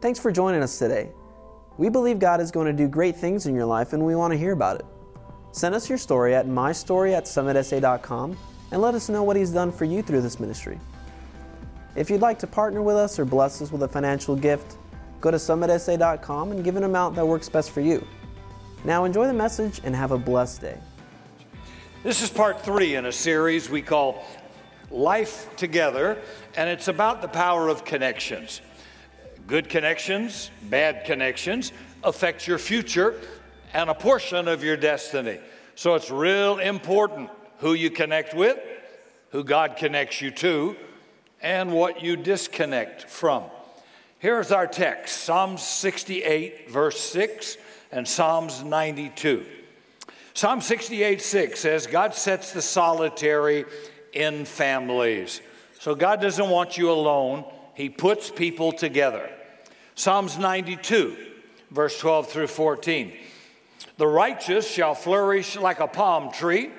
Thanks for joining us today. We believe God is going to do great things in your life and we want to hear about it. Send us your story at mystory at and let us know what He's done for you through this ministry. If you'd like to partner with us or bless us with a financial gift, go to summitsa.com and give an amount that works best for you. Now enjoy the message and have a blessed day. This is part three in a series we call Life Together, and it's about the power of connections. Good connections, bad connections affect your future and a portion of your destiny. So it's real important who you connect with, who God connects you to, and what you disconnect from. Here's our text Psalms 68, verse 6, and Psalms 92. Psalm 68 6 says, God sets the solitary in families. So God doesn't want you alone, He puts people together. Psalms 92, verse 12 through 14. The righteous shall flourish like a palm tree,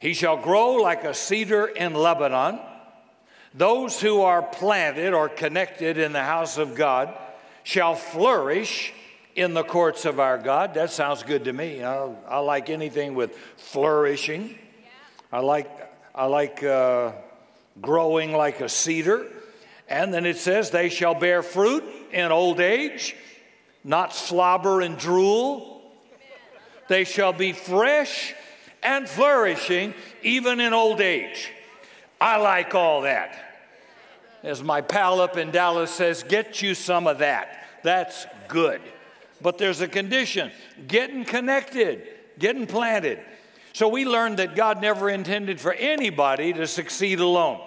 he shall grow like a cedar in Lebanon. Those who are planted or connected in the house of God shall flourish in the courts of our God. That sounds good to me. I, I like anything with flourishing. I like, I like uh, growing like a cedar. And then it says, they shall bear fruit in old age, not slobber and drool. They shall be fresh and flourishing even in old age. I like all that. As my pal up in Dallas says, get you some of that. That's good. But there's a condition getting connected, getting planted. So we learned that God never intended for anybody to succeed alone.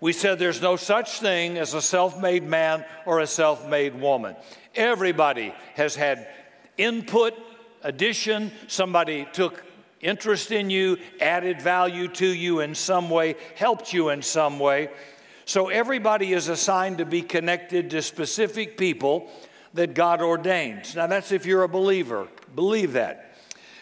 We said there's no such thing as a self made man or a self made woman. Everybody has had input, addition, somebody took interest in you, added value to you in some way, helped you in some way. So everybody is assigned to be connected to specific people that God ordains. Now, that's if you're a believer. Believe that.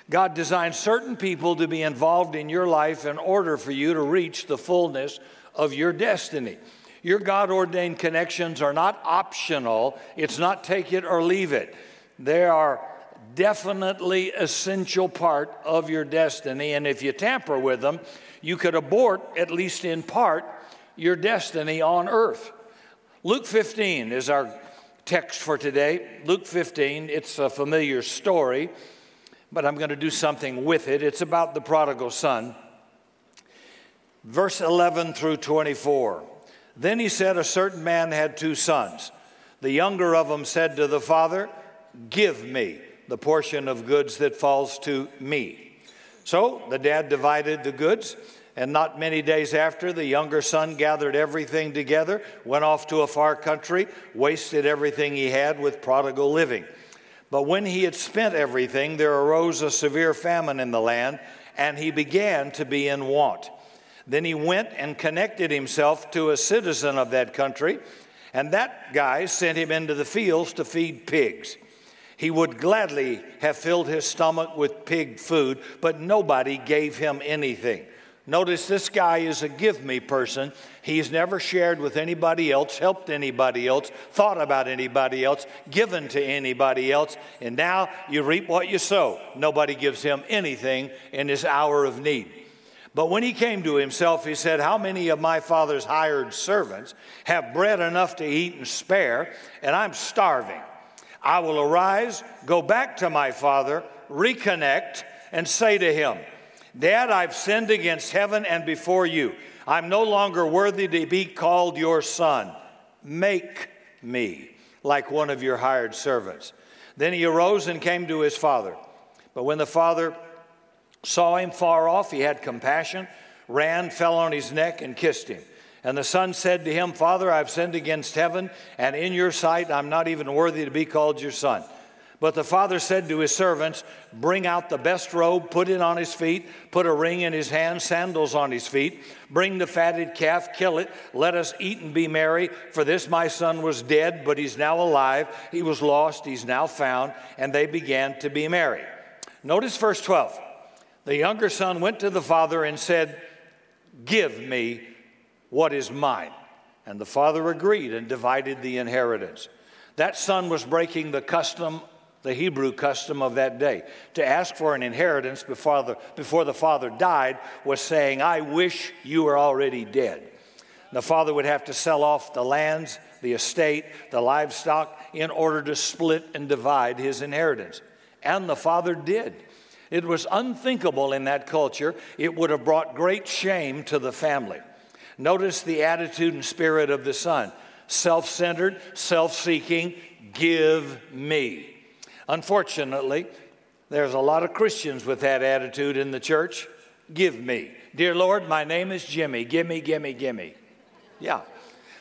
God designed certain people to be involved in your life in order for you to reach the fullness of your destiny. Your God ordained connections are not optional, it's not take it or leave it. They are definitely essential part of your destiny and if you tamper with them, you could abort at least in part your destiny on earth. Luke 15 is our text for today. Luke 15, it's a familiar story, but I'm going to do something with it. It's about the prodigal son. Verse 11 through 24. Then he said, A certain man had two sons. The younger of them said to the father, Give me the portion of goods that falls to me. So the dad divided the goods. And not many days after, the younger son gathered everything together, went off to a far country, wasted everything he had with prodigal living. But when he had spent everything, there arose a severe famine in the land, and he began to be in want. Then he went and connected himself to a citizen of that country, and that guy sent him into the fields to feed pigs. He would gladly have filled his stomach with pig food, but nobody gave him anything. Notice this guy is a give me person. He's never shared with anybody else, helped anybody else, thought about anybody else, given to anybody else, and now you reap what you sow. Nobody gives him anything in his hour of need. But when he came to himself, he said, How many of my father's hired servants have bread enough to eat and spare, and I'm starving? I will arise, go back to my father, reconnect, and say to him, Dad, I've sinned against heaven and before you. I'm no longer worthy to be called your son. Make me like one of your hired servants. Then he arose and came to his father. But when the father saw him far off, he had compassion, ran, fell on his neck, and kissed him. And the son said to him, Father, I've sinned against heaven, and in your sight I'm not even worthy to be called your son. But the father said to his servants, Bring out the best robe, put it on his feet, put a ring in his hand, sandals on his feet. Bring the fatted calf, kill it, let us eat and be merry. For this my son was dead, but he's now alive. He was lost, he's now found. And they began to be merry. Notice verse 12. The younger son went to the father and said, Give me what is mine. And the father agreed and divided the inheritance. That son was breaking the custom, the Hebrew custom of that day. To ask for an inheritance before the, before the father died was saying, I wish you were already dead. The father would have to sell off the lands, the estate, the livestock in order to split and divide his inheritance. And the father did. It was unthinkable in that culture. It would have brought great shame to the family. Notice the attitude and spirit of the son self centered, self seeking, give me. Unfortunately, there's a lot of Christians with that attitude in the church. Give me. Dear Lord, my name is Jimmy. Gimme, gimme, gimme. Yeah.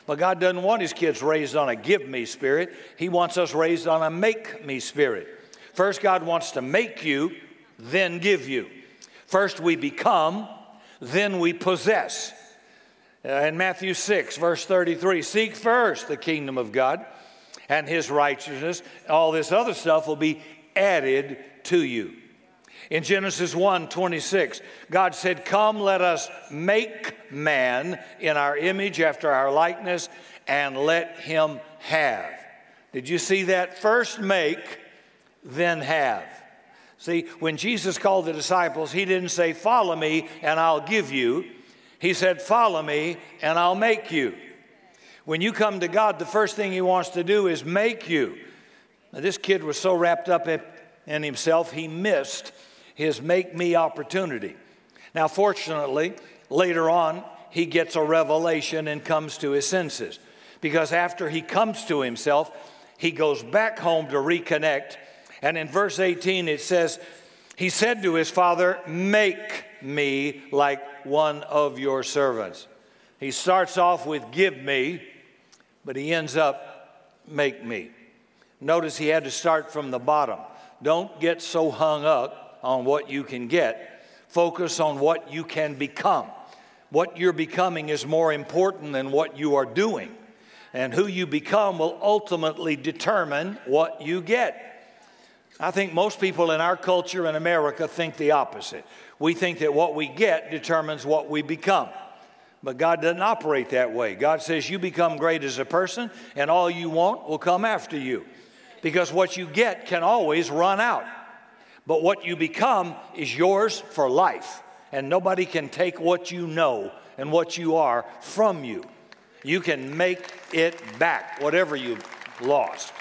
But God doesn't want his kids raised on a give me spirit. He wants us raised on a make me spirit. First, God wants to make you, then give you. First, we become, then we possess. Uh, in Matthew 6, verse 33, seek first the kingdom of God and his righteousness. All this other stuff will be added to you. In Genesis 1 26, God said, Come, let us make man in our image after our likeness, and let him have. Did you see that? First make, then have. See, when Jesus called the disciples, he didn't say, Follow me and I'll give you. He said, Follow me and I'll make you. When you come to God, the first thing He wants to do is make you. Now, this kid was so wrapped up in himself, he missed his make me opportunity. Now, fortunately, later on, he gets a revelation and comes to his senses. Because after he comes to himself, he goes back home to reconnect. And in verse 18, it says, He said to his father, Make me like one of your servants. He starts off with, Give me, but he ends up, Make me. Notice he had to start from the bottom. Don't get so hung up on what you can get, focus on what you can become. What you're becoming is more important than what you are doing. And who you become will ultimately determine what you get. I think most people in our culture in America think the opposite. We think that what we get determines what we become. But God doesn't operate that way. God says you become great as a person, and all you want will come after you. Because what you get can always run out. But what you become is yours for life. And nobody can take what you know and what you are from you. You can make it back, whatever you lost.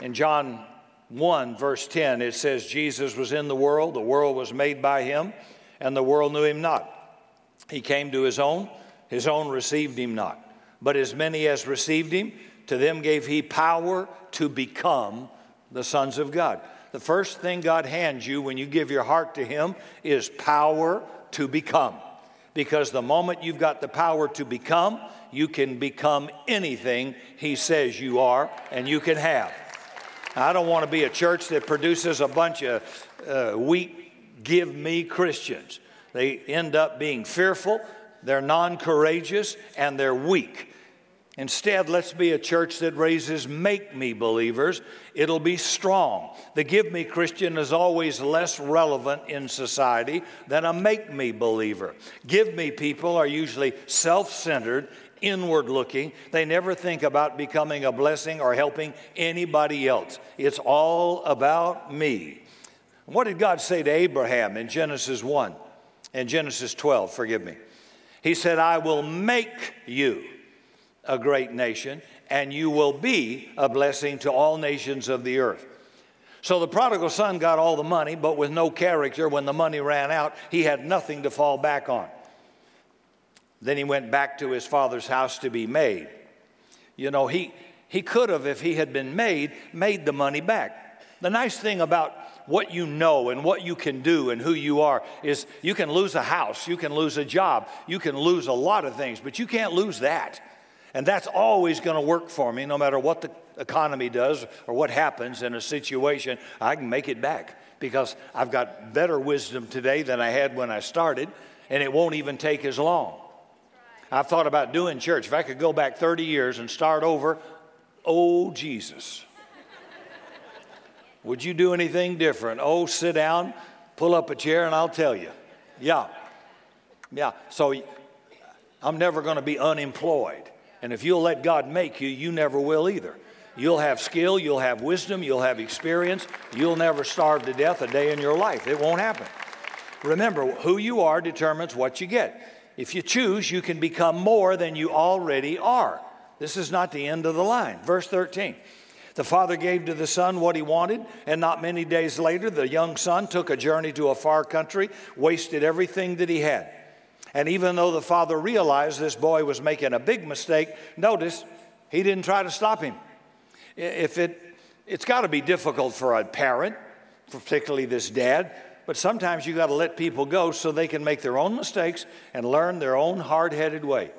In John 1, verse 10, it says, Jesus was in the world, the world was made by him, and the world knew him not. He came to his own, his own received him not. But as many as received him, to them gave he power to become the sons of God the first thing God hands you when you give your heart to Him is power to become. Because the moment you've got the power to become, you can become anything He says you are and you can have. I don't want to be a church that produces a bunch of uh, weak, give me Christians. They end up being fearful, they're non courageous, and they're weak. Instead, let's be a church that raises make me believers. It'll be strong. The give me Christian is always less relevant in society than a make me believer. Give me people are usually self centered, inward looking. They never think about becoming a blessing or helping anybody else. It's all about me. What did God say to Abraham in Genesis 1 and Genesis 12? Forgive me. He said, I will make you a great nation, and you will be a blessing to all nations of the earth. So the prodigal son got all the money, but with no character. When the money ran out, he had nothing to fall back on. Then he went back to his father's house to be made. You know, he, he could have, if he had been made, made the money back. The nice thing about what you know and what you can do and who you are is you can lose a house, you can lose a job, you can lose a lot of things, but you can't lose that. And that's always going to work for me, no matter what the economy does or what happens in a situation. I can make it back because I've got better wisdom today than I had when I started, and it won't even take as long. I've thought about doing church. If I could go back 30 years and start over, oh, Jesus. Would you do anything different? Oh, sit down, pull up a chair, and I'll tell you. Yeah. Yeah. So I'm never going to be unemployed. And if you'll let God make you, you never will either. You'll have skill, you'll have wisdom, you'll have experience. You'll never starve to death a day in your life. It won't happen. Remember, who you are determines what you get. If you choose, you can become more than you already are. This is not the end of the line. Verse 13. The father gave to the son what he wanted, and not many days later, the young son took a journey to a far country, wasted everything that he had. And even though the father realized this boy was making a big mistake, notice he didn't try to stop him. If it, it's got to be difficult for a parent, particularly this dad, but sometimes you got to let people go so they can make their own mistakes and learn their own hard headed way.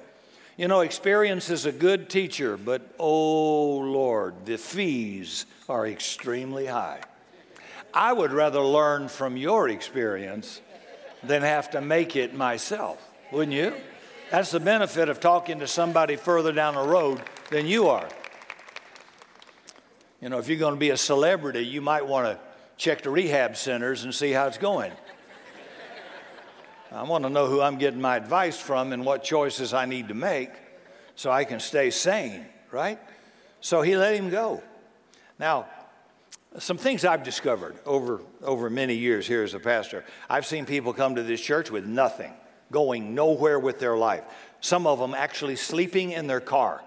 You know, experience is a good teacher, but oh Lord, the fees are extremely high. I would rather learn from your experience than have to make it myself, wouldn't you? That's the benefit of talking to somebody further down the road than you are. You know, if you're going to be a celebrity, you might want to check the rehab centers and see how it's going. I want to know who I'm getting my advice from and what choices I need to make so I can stay sane, right? So he let him go. Now, some things I've discovered over, over many years here as a pastor. I've seen people come to this church with nothing, going nowhere with their life. Some of them actually sleeping in their car.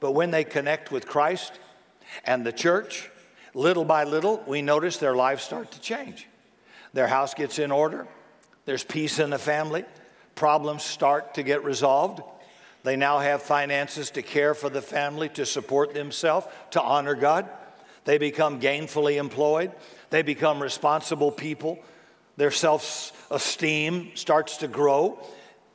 But when they connect with Christ and the church, little by little, we notice their lives start to change. Their house gets in order, there's peace in the family, problems start to get resolved. They now have finances to care for the family, to support themselves, to honor God. They become gainfully employed. They become responsible people. Their self esteem starts to grow.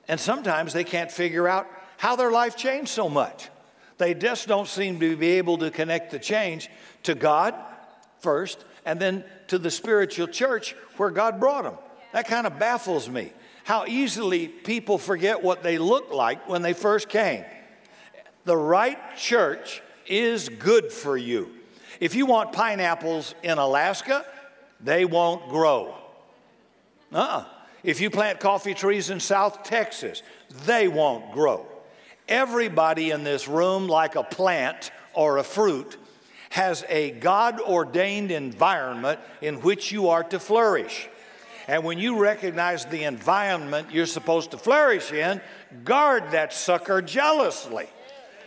And sometimes they can't figure out how their life changed so much. They just don't seem to be able to connect the change to God first and then to the spiritual church where God brought them. That kind of baffles me. How easily people forget what they looked like when they first came. The right church is good for you. If you want pineapples in Alaska, they won't grow. Uh-uh. If you plant coffee trees in South Texas, they won't grow. Everybody in this room, like a plant or a fruit, has a God ordained environment in which you are to flourish. And when you recognize the environment you're supposed to flourish in, guard that sucker jealously.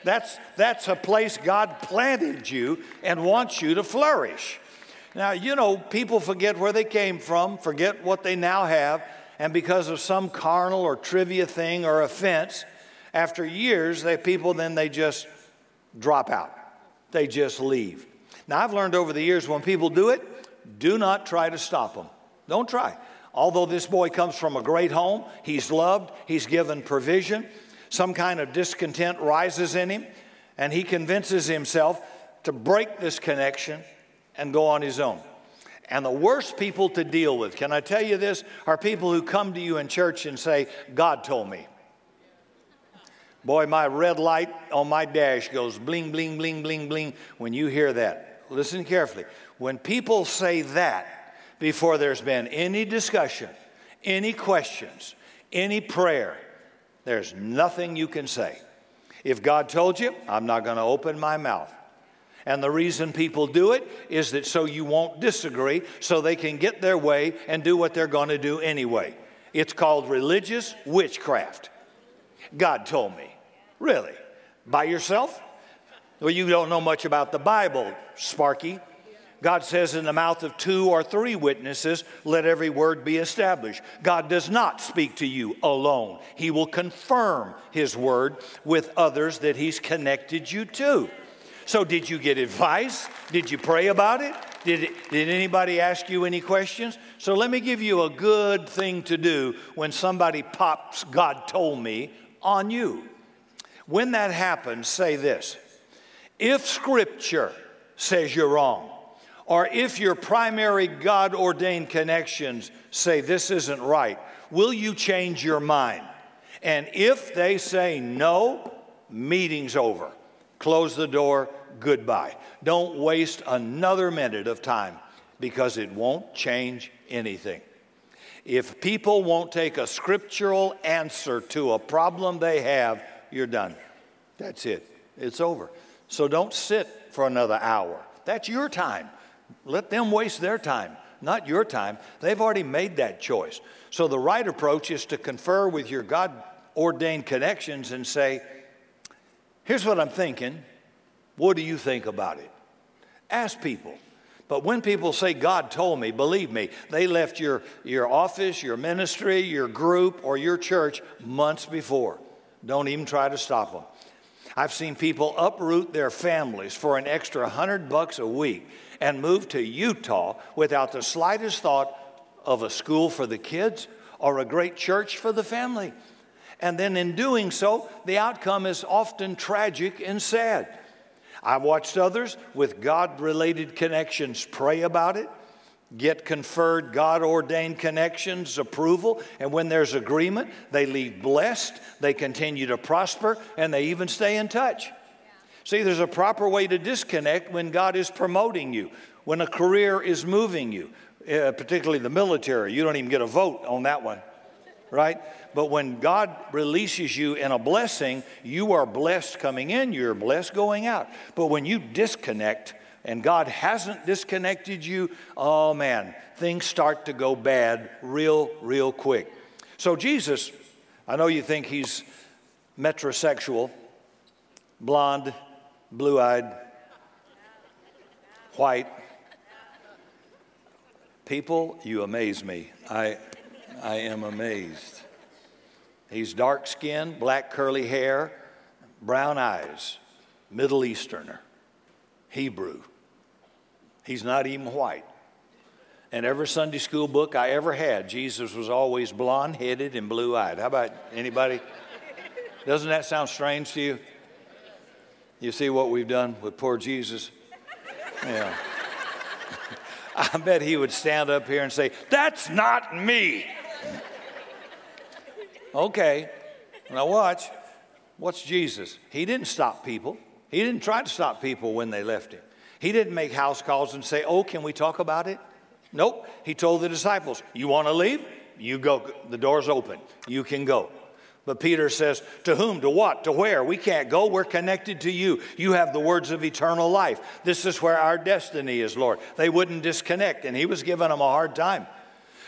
That's, that's a place God planted you and wants you to flourish. Now, you know, people forget where they came from, forget what they now have, and because of some carnal or trivia thing or offense, after years, they people then they just drop out. They just leave. Now, I've learned over the years when people do it, do not try to stop them. Don't try. Although this boy comes from a great home, he's loved, he's given provision, some kind of discontent rises in him, and he convinces himself to break this connection and go on his own. And the worst people to deal with, can I tell you this, are people who come to you in church and say, God told me. Boy, my red light on my dash goes bling, bling, bling, bling, bling when you hear that. Listen carefully. When people say that, before there's been any discussion, any questions, any prayer. There's nothing you can say. If God told you, I'm not going to open my mouth. And the reason people do it is that so you won't disagree, so they can get their way and do what they're going to do anyway. It's called religious witchcraft. God told me. Really? By yourself? Well, you don't know much about the Bible, Sparky. God says, in the mouth of two or three witnesses, let every word be established. God does not speak to you alone, He will confirm His word with others that He's connected you to. So, did you get advice? Did you pray about it? Did, it, did anybody ask you any questions? So, let me give you a good thing to do when somebody pops, God told me, on you. When that happens, say this If Scripture says you're wrong, or if your primary God ordained connections say this isn't right, will you change your mind? And if they say no, meeting's over. Close the door, goodbye. Don't waste another minute of time because it won't change anything. If people won't take a scriptural answer to a problem they have, you're done. That's it. It's over. So don't sit for another hour. That's your time. Let them waste their time, not your time. They've already made that choice. So the right approach is to confer with your God ordained connections and say, Here's what I'm thinking. What do you think about it? Ask people. But when people say, God told me, believe me, they left your, your office, your ministry, your group, or your church months before. Don't even try to stop them. I've seen people uproot their families for an extra hundred bucks a week and move to Utah without the slightest thought of a school for the kids or a great church for the family. And then in doing so, the outcome is often tragic and sad. I've watched others with God related connections pray about it, get conferred God ordained connections, approval, and when there's agreement, they leave blessed, they continue to prosper, and they even stay in touch. See, there's a proper way to disconnect when God is promoting you, when a career is moving you, uh, particularly the military. You don't even get a vote on that one, right? But when God releases you in a blessing, you are blessed coming in, you're blessed going out. But when you disconnect and God hasn't disconnected you, oh man, things start to go bad real, real quick. So, Jesus, I know you think he's metrosexual, blonde, blue eyed, white. People, you amaze me. I, I am amazed. He's dark skinned, black curly hair, brown eyes, Middle Easterner, Hebrew. He's not even white. And every Sunday school book I ever had, Jesus was always blonde headed and blue eyed. How about anybody? Doesn't that sound strange to you? You see what we've done with poor Jesus? Yeah. I bet he would stand up here and say, That's not me. Okay, now watch. What's Jesus? He didn't stop people. He didn't try to stop people when they left him. He didn't make house calls and say, Oh, can we talk about it? Nope. He told the disciples, You want to leave? You go. The door's open. You can go. But Peter says, To whom? To what? To where? We can't go. We're connected to you. You have the words of eternal life. This is where our destiny is, Lord. They wouldn't disconnect, and he was giving them a hard time.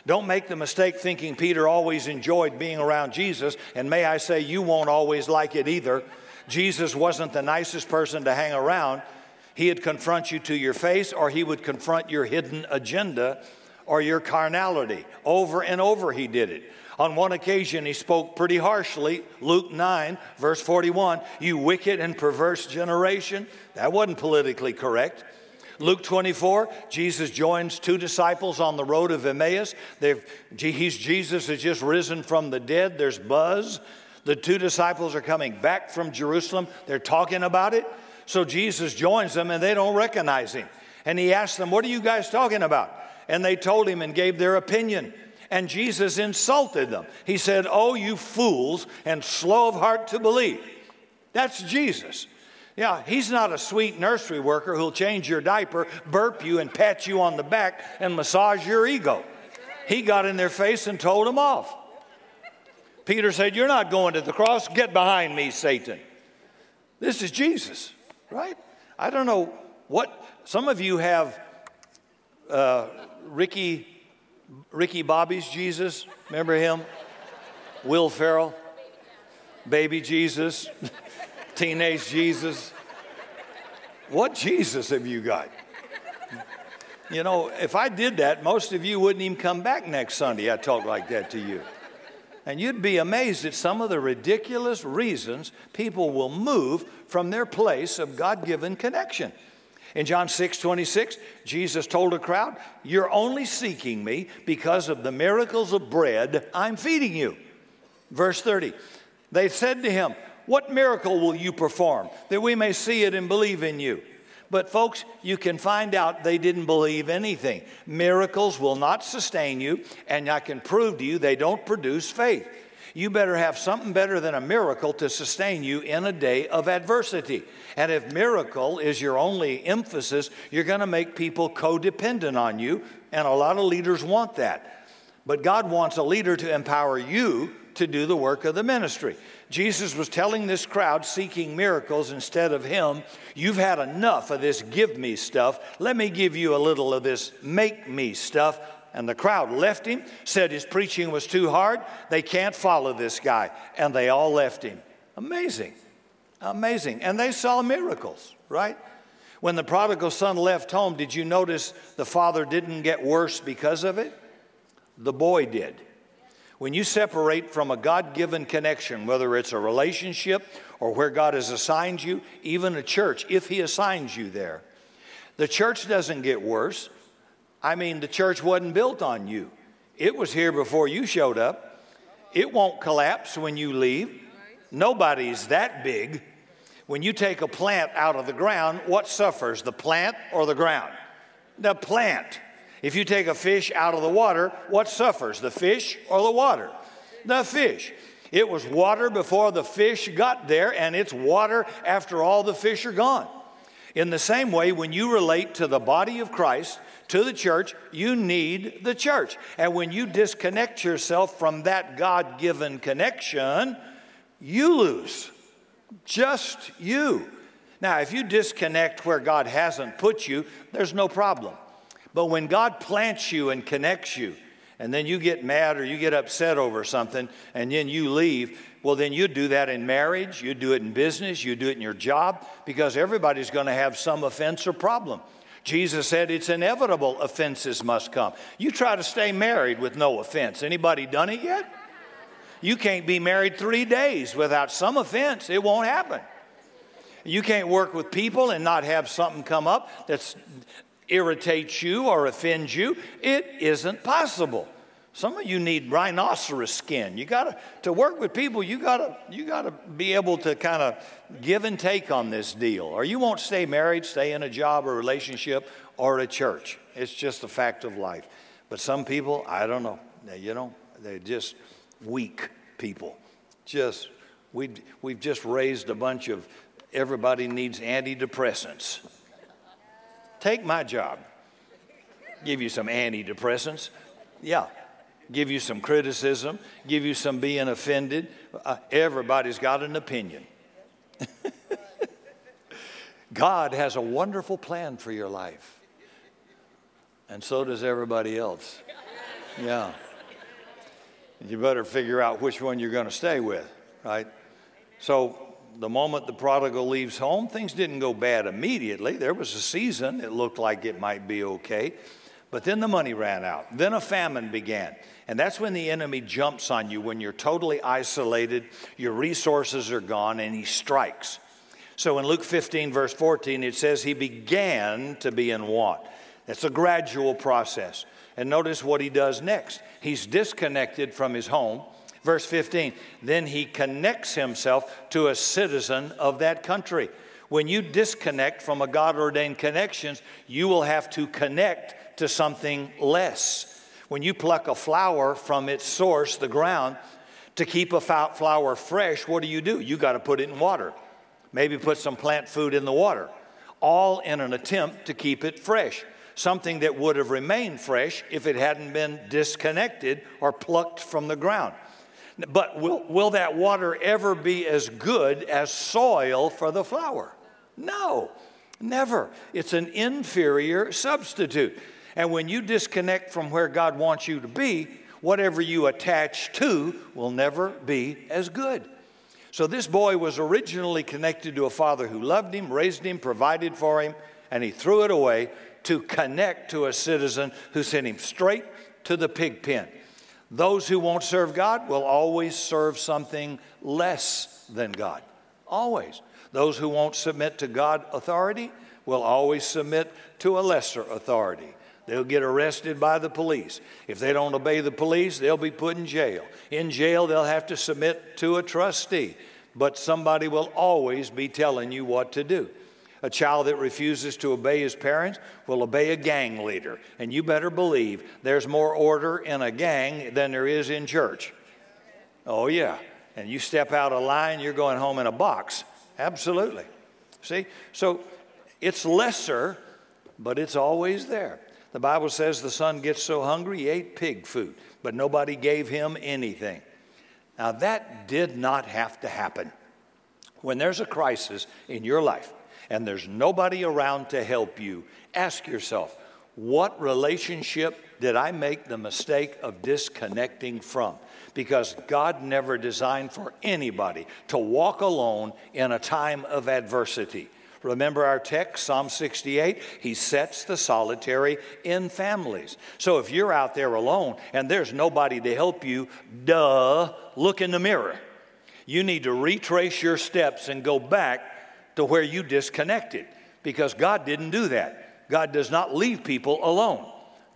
Don't make the mistake thinking Peter always enjoyed being around Jesus, and may I say, you won't always like it either. Jesus wasn't the nicest person to hang around. He'd confront you to your face, or he would confront your hidden agenda or your carnality. Over and over, he did it. On one occasion, he spoke pretty harshly. Luke 9, verse 41 You wicked and perverse generation. That wasn't politically correct. Luke 24, Jesus joins two disciples on the road of Emmaus. They've, he's, Jesus has just risen from the dead. There's buzz. The two disciples are coming back from Jerusalem. They're talking about it. So Jesus joins them and they don't recognize him. And he asks them, What are you guys talking about? And they told him and gave their opinion. And Jesus insulted them. He said, Oh, you fools and slow of heart to believe. That's Jesus. Yeah, he's not a sweet nursery worker who'll change your diaper, burp you, and pat you on the back and massage your ego. He got in their face and told them off. Peter said, You're not going to the cross. Get behind me, Satan. This is Jesus, right? I don't know what, some of you have uh, Ricky, Ricky Bobby's Jesus. Remember him? Will Ferrell, baby Jesus. Teenage Jesus. What Jesus have you got? You know, if I did that, most of you wouldn't even come back next Sunday. I talk like that to you. And you'd be amazed at some of the ridiculous reasons people will move from their place of God given connection. In John 6 26, Jesus told a crowd, You're only seeking me because of the miracles of bread I'm feeding you. Verse 30, they said to him, what miracle will you perform that we may see it and believe in you? But, folks, you can find out they didn't believe anything. Miracles will not sustain you, and I can prove to you they don't produce faith. You better have something better than a miracle to sustain you in a day of adversity. And if miracle is your only emphasis, you're going to make people codependent on you, and a lot of leaders want that. But God wants a leader to empower you to do the work of the ministry. Jesus was telling this crowd seeking miracles instead of him, You've had enough of this give me stuff. Let me give you a little of this make me stuff. And the crowd left him, said his preaching was too hard. They can't follow this guy. And they all left him. Amazing. Amazing. And they saw miracles, right? When the prodigal son left home, did you notice the father didn't get worse because of it? The boy did. When you separate from a God given connection, whether it's a relationship or where God has assigned you, even a church, if He assigns you there, the church doesn't get worse. I mean, the church wasn't built on you, it was here before you showed up. It won't collapse when you leave. Nobody's that big. When you take a plant out of the ground, what suffers, the plant or the ground? The plant. If you take a fish out of the water, what suffers, the fish or the water? The fish. It was water before the fish got there, and it's water after all the fish are gone. In the same way, when you relate to the body of Christ, to the church, you need the church. And when you disconnect yourself from that God given connection, you lose. Just you. Now, if you disconnect where God hasn't put you, there's no problem. But when God plants you and connects you, and then you get mad or you get upset over something, and then you leave, well, then you do that in marriage, you do it in business, you do it in your job, because everybody's going to have some offense or problem. Jesus said it's inevitable offenses must come. You try to stay married with no offense. Anybody done it yet? You can't be married three days without some offense. It won't happen. You can't work with people and not have something come up that irritates you or offends you. It isn't possible. Some of you need rhinoceros skin. You gotta to work with people. You gotta you gotta be able to kind of give and take on this deal, or you won't stay married, stay in a job or relationship or a church. It's just a fact of life. But some people, I don't know. You know, they're just weak people. Just, we, we've just raised a bunch of everybody needs antidepressants. Take my job. Give you some antidepressants. Yeah. Give you some criticism. Give you some being offended. Uh, everybody's got an opinion. God has a wonderful plan for your life. And so does everybody else. Yeah you better figure out which one you're going to stay with, right? So the moment the prodigal leaves home, things didn't go bad immediately. There was a season, it looked like it might be okay. But then the money ran out. Then a famine began. And that's when the enemy jumps on you, when you're totally isolated, your resources are gone, and he strikes. So in Luke 15, verse 14, it says, He began to be in want. It's a gradual process. And notice what he does next. He's disconnected from his home. Verse 15, then he connects himself to a citizen of that country. When you disconnect from a God ordained connections, you will have to connect to something less. When you pluck a flower from its source, the ground, to keep a flower fresh, what do you do? You got to put it in water. Maybe put some plant food in the water, all in an attempt to keep it fresh something that would have remained fresh if it hadn't been disconnected or plucked from the ground. But will, will that water ever be as good as soil for the flower? No, never. It's an inferior substitute. And when you disconnect from where God wants you to be, whatever you attach to will never be as good. So this boy was originally connected to a father who loved him, raised him, provided for him, and he threw it away to connect to a citizen who sent him straight to the pig pen. Those who won't serve God will always serve something less than God. Always. Those who won't submit to God authority will always submit to a lesser authority. They'll get arrested by the police. If they don't obey the police, they'll be put in jail. In jail, they'll have to submit to a trustee, but somebody will always be telling you what to do. A child that refuses to obey his parents will obey a gang leader. And you better believe there's more order in a gang than there is in church. Oh, yeah. And you step out of line, you're going home in a box. Absolutely. See? So it's lesser, but it's always there. The Bible says the son gets so hungry he ate pig food, but nobody gave him anything. Now, that did not have to happen. When there's a crisis in your life and there's nobody around to help you, ask yourself, what relationship did I make the mistake of disconnecting from? Because God never designed for anybody to walk alone in a time of adversity. Remember our text, Psalm 68? He sets the solitary in families. So if you're out there alone and there's nobody to help you, duh, look in the mirror. You need to retrace your steps and go back to where you disconnected because God didn't do that. God does not leave people alone.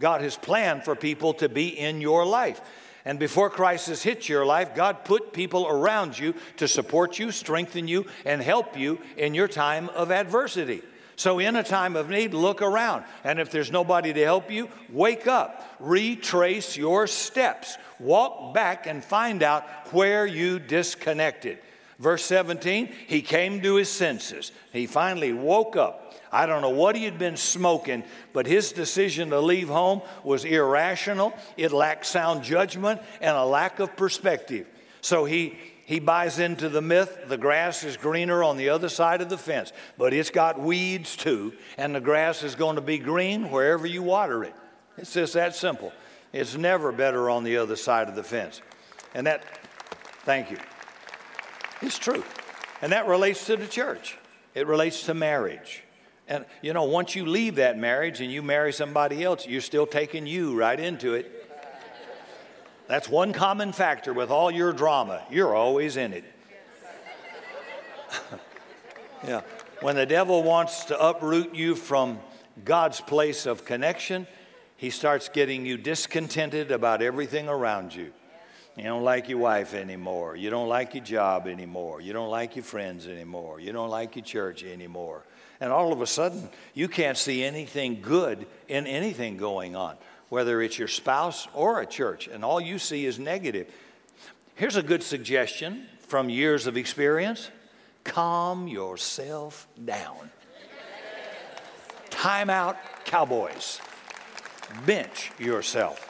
God has planned for people to be in your life. And before crisis hits your life, God put people around you to support you, strengthen you, and help you in your time of adversity. So, in a time of need, look around. And if there's nobody to help you, wake up, retrace your steps, walk back and find out where you disconnected. Verse 17, he came to his senses. He finally woke up I don't know what he had been smoking, but his decision to leave home was irrational. It lacked sound judgment and a lack of perspective. So he, he buys into the myth the grass is greener on the other side of the fence, but it's got weeds too, and the grass is going to be green wherever you water it. It's just that simple. It's never better on the other side of the fence. And that, thank you. It's true. And that relates to the church, it relates to marriage. And you know, once you leave that marriage and you marry somebody else, you're still taking you right into it. That's one common factor with all your drama. You're always in it. yeah. When the devil wants to uproot you from God's place of connection, he starts getting you discontented about everything around you. You don't like your wife anymore. You don't like your job anymore. You don't like your friends anymore. You don't like your church anymore and all of a sudden you can't see anything good in anything going on, whether it's your spouse or a church, and all you see is negative. Here's a good suggestion from years of experience calm yourself down. Time out, cowboys. Bench yourself.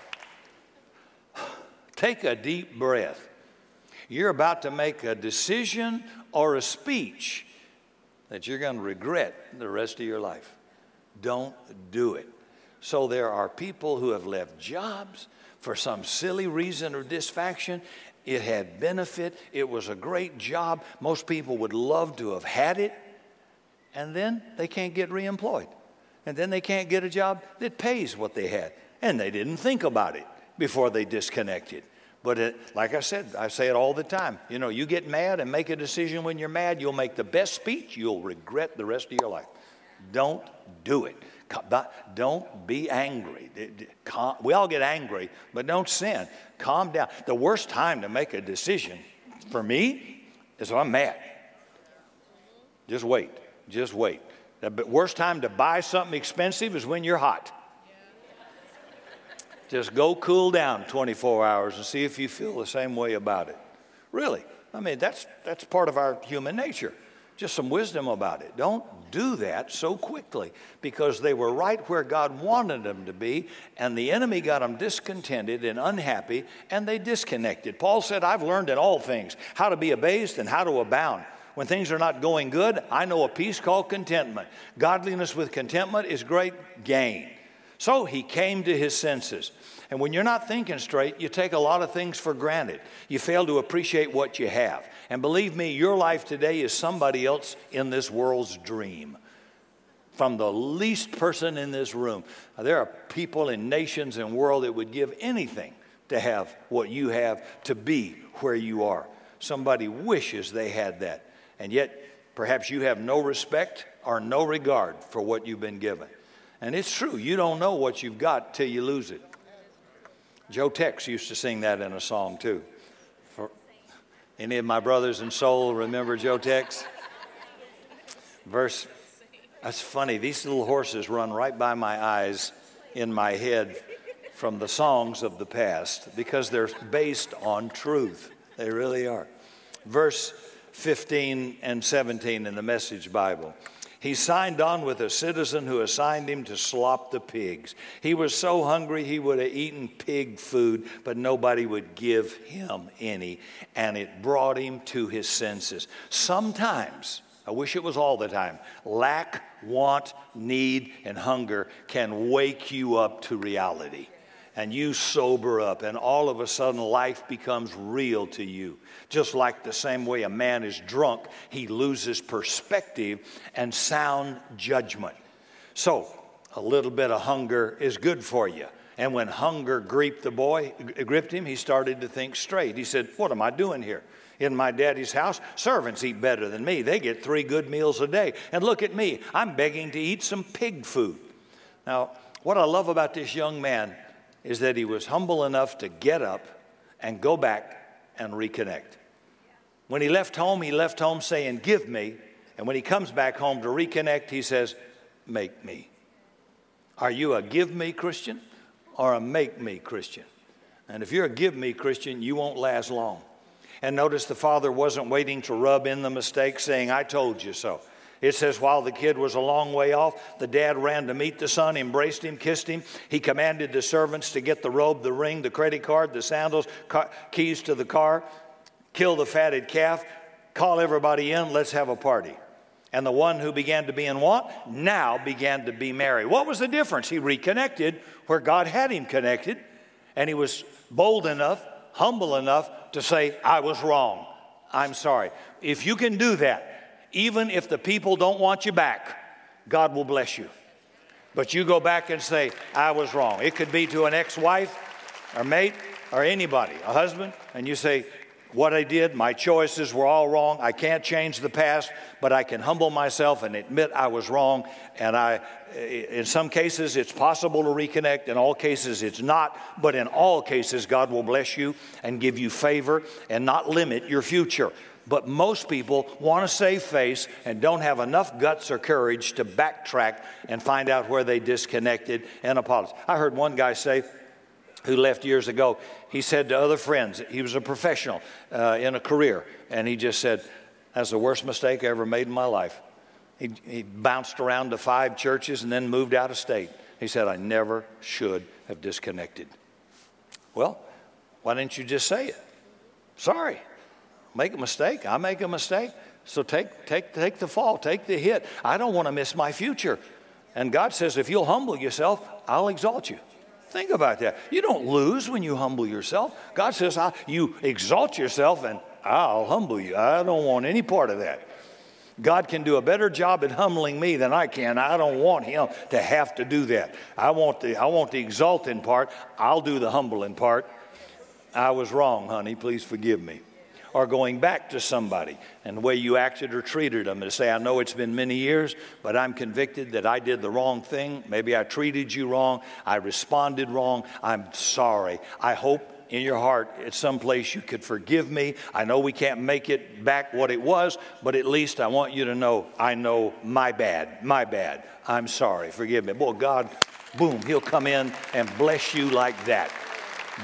Take a deep breath. You're about to make a decision or a speech that you're going to regret the rest of your life. Don't do it. So there are people who have left jobs for some silly reason or disfaction. It had benefit, it was a great job. Most people would love to have had it, and then they can't get reemployed. And then they can't get a job that pays what they had. And they didn't think about it before they disconnected. But it, like I said, I say it all the time. You know, you get mad and make a decision when you're mad, you'll make the best speech you'll regret the rest of your life. Don't do it. Don't be angry. We all get angry, but don't sin. Calm down. The worst time to make a decision for me is when I'm mad. Just wait. Just wait. The worst time to buy something expensive is when you're hot. Just go cool down 24 hours and see if you feel the same way about it. Really. I mean, that's, that's part of our human nature. Just some wisdom about it. Don't do that so quickly because they were right where God wanted them to be, and the enemy got them discontented and unhappy, and they disconnected. Paul said, I've learned in all things how to be abased and how to abound. When things are not going good, I know a peace called contentment. Godliness with contentment is great gain. So he came to his senses. And when you're not thinking straight, you take a lot of things for granted. You fail to appreciate what you have. And believe me, your life today is somebody else in this world's dream. From the least person in this room, there are people in nations and world that would give anything to have what you have to be where you are. Somebody wishes they had that. And yet, perhaps you have no respect or no regard for what you've been given. And it's true, you don't know what you've got till you lose it. Joe Tex used to sing that in a song too. For any of my brothers in soul remember Joe Tex? Verse, that's funny. These little horses run right by my eyes in my head from the songs of the past because they're based on truth. They really are. Verse 15 and 17 in the Message Bible. He signed on with a citizen who assigned him to slop the pigs. He was so hungry he would have eaten pig food, but nobody would give him any, and it brought him to his senses. Sometimes, I wish it was all the time, lack, want, need, and hunger can wake you up to reality and you sober up, and all of a sudden life becomes real to you. Just like the same way a man is drunk, he loses perspective and sound judgment. So, a little bit of hunger is good for you. And when hunger gripped the boy, gripped him, he started to think straight. He said, What am I doing here? In my daddy's house, servants eat better than me. They get three good meals a day. And look at me, I'm begging to eat some pig food. Now, what I love about this young man is that he was humble enough to get up and go back and reconnect. When he left home, he left home saying, Give me. And when he comes back home to reconnect, he says, Make me. Are you a give me Christian or a make me Christian? And if you're a give me Christian, you won't last long. And notice the father wasn't waiting to rub in the mistake, saying, I told you so. It says, while the kid was a long way off, the dad ran to meet the son, embraced him, kissed him. He commanded the servants to get the robe, the ring, the credit card, the sandals, car, keys to the car, kill the fatted calf, call everybody in, let's have a party. And the one who began to be in want now began to be merry. What was the difference? He reconnected where God had him connected, and he was bold enough, humble enough to say, I was wrong. I'm sorry. If you can do that, even if the people don't want you back, God will bless you. But you go back and say, I was wrong. It could be to an ex wife or mate or anybody, a husband, and you say, What I did, my choices were all wrong. I can't change the past, but I can humble myself and admit I was wrong. And I, in some cases, it's possible to reconnect. In all cases, it's not. But in all cases, God will bless you and give you favor and not limit your future. But most people want to save face and don't have enough guts or courage to backtrack and find out where they disconnected and apologize. I heard one guy say, who left years ago, he said to other friends, he was a professional uh, in a career, and he just said, That's the worst mistake I ever made in my life. He, he bounced around to five churches and then moved out of state. He said, I never should have disconnected. Well, why didn't you just say it? Sorry make a mistake. I make a mistake. So take, take, take the fall, take the hit. I don't want to miss my future. And God says, if you'll humble yourself, I'll exalt you. Think about that. You don't lose when you humble yourself. God says, you exalt yourself and I'll humble you. I don't want any part of that. God can do a better job at humbling me than I can. I don't want him to have to do that. I want the, I want the exalting part. I'll do the humbling part. I was wrong, honey. Please forgive me or going back to somebody and the way you acted or treated them to say, I know it's been many years, but I'm convicted that I did the wrong thing. Maybe I treated you wrong. I responded wrong. I'm sorry. I hope in your heart at some place you could forgive me. I know we can't make it back what it was, but at least I want you to know I know my bad, my bad. I'm sorry. Forgive me. Boy, God, boom, He'll come in and bless you like that.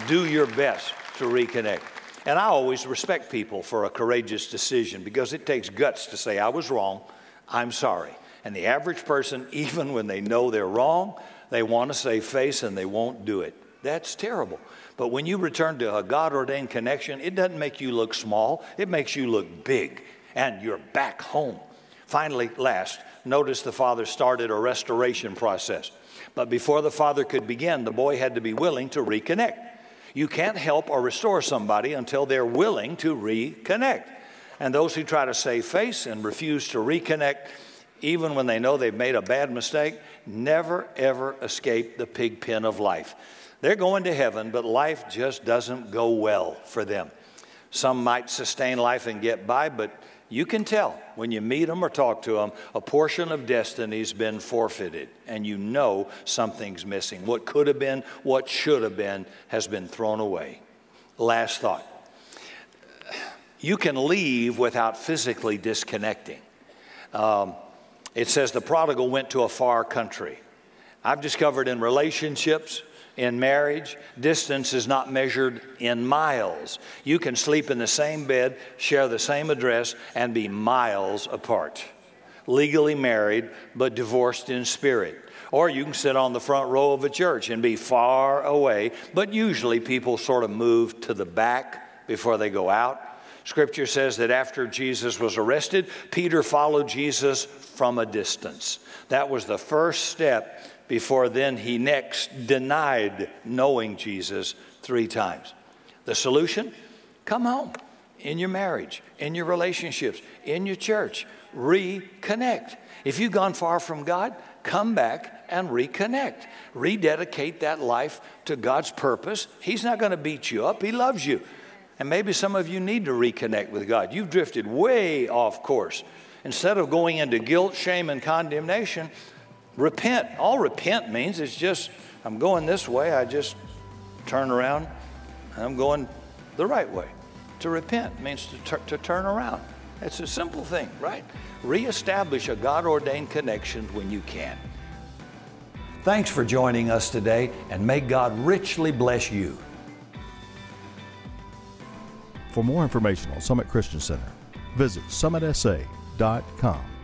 Do your best to reconnect. And I always respect people for a courageous decision because it takes guts to say, I was wrong, I'm sorry. And the average person, even when they know they're wrong, they want to save face and they won't do it. That's terrible. But when you return to a God ordained connection, it doesn't make you look small, it makes you look big, and you're back home. Finally, last, notice the father started a restoration process. But before the father could begin, the boy had to be willing to reconnect. You can't help or restore somebody until they're willing to reconnect. And those who try to save face and refuse to reconnect, even when they know they've made a bad mistake, never ever escape the pig pen of life. They're going to heaven, but life just doesn't go well for them. Some might sustain life and get by, but you can tell when you meet them or talk to them, a portion of destiny's been forfeited, and you know something's missing. What could have been, what should have been, has been thrown away. Last thought you can leave without physically disconnecting. Um, it says the prodigal went to a far country. I've discovered in relationships, in marriage, distance is not measured in miles. You can sleep in the same bed, share the same address, and be miles apart. legally married but divorced in spirit. Or you can sit on the front row of a church and be far away, but usually people sort of move to the back before they go out. Scripture says that after Jesus was arrested, Peter followed Jesus from a distance. That was the first step before then he next denied knowing Jesus three times. The solution? Come home in your marriage, in your relationships, in your church. Reconnect. If you've gone far from God, come back and reconnect. Rededicate that life to God's purpose. He's not going to beat you up, He loves you. And maybe some of you need to reconnect with God. You've drifted way off course. Instead of going into guilt, shame, and condemnation, repent. All repent means is just, I'm going this way, I just turn around, and I'm going the right way. To repent means to, to turn around. It's a simple thing, right? Reestablish a God ordained connection when you can. Thanks for joining us today, and may God richly bless you. For more information on Summit Christian Center, visit summitsa.com.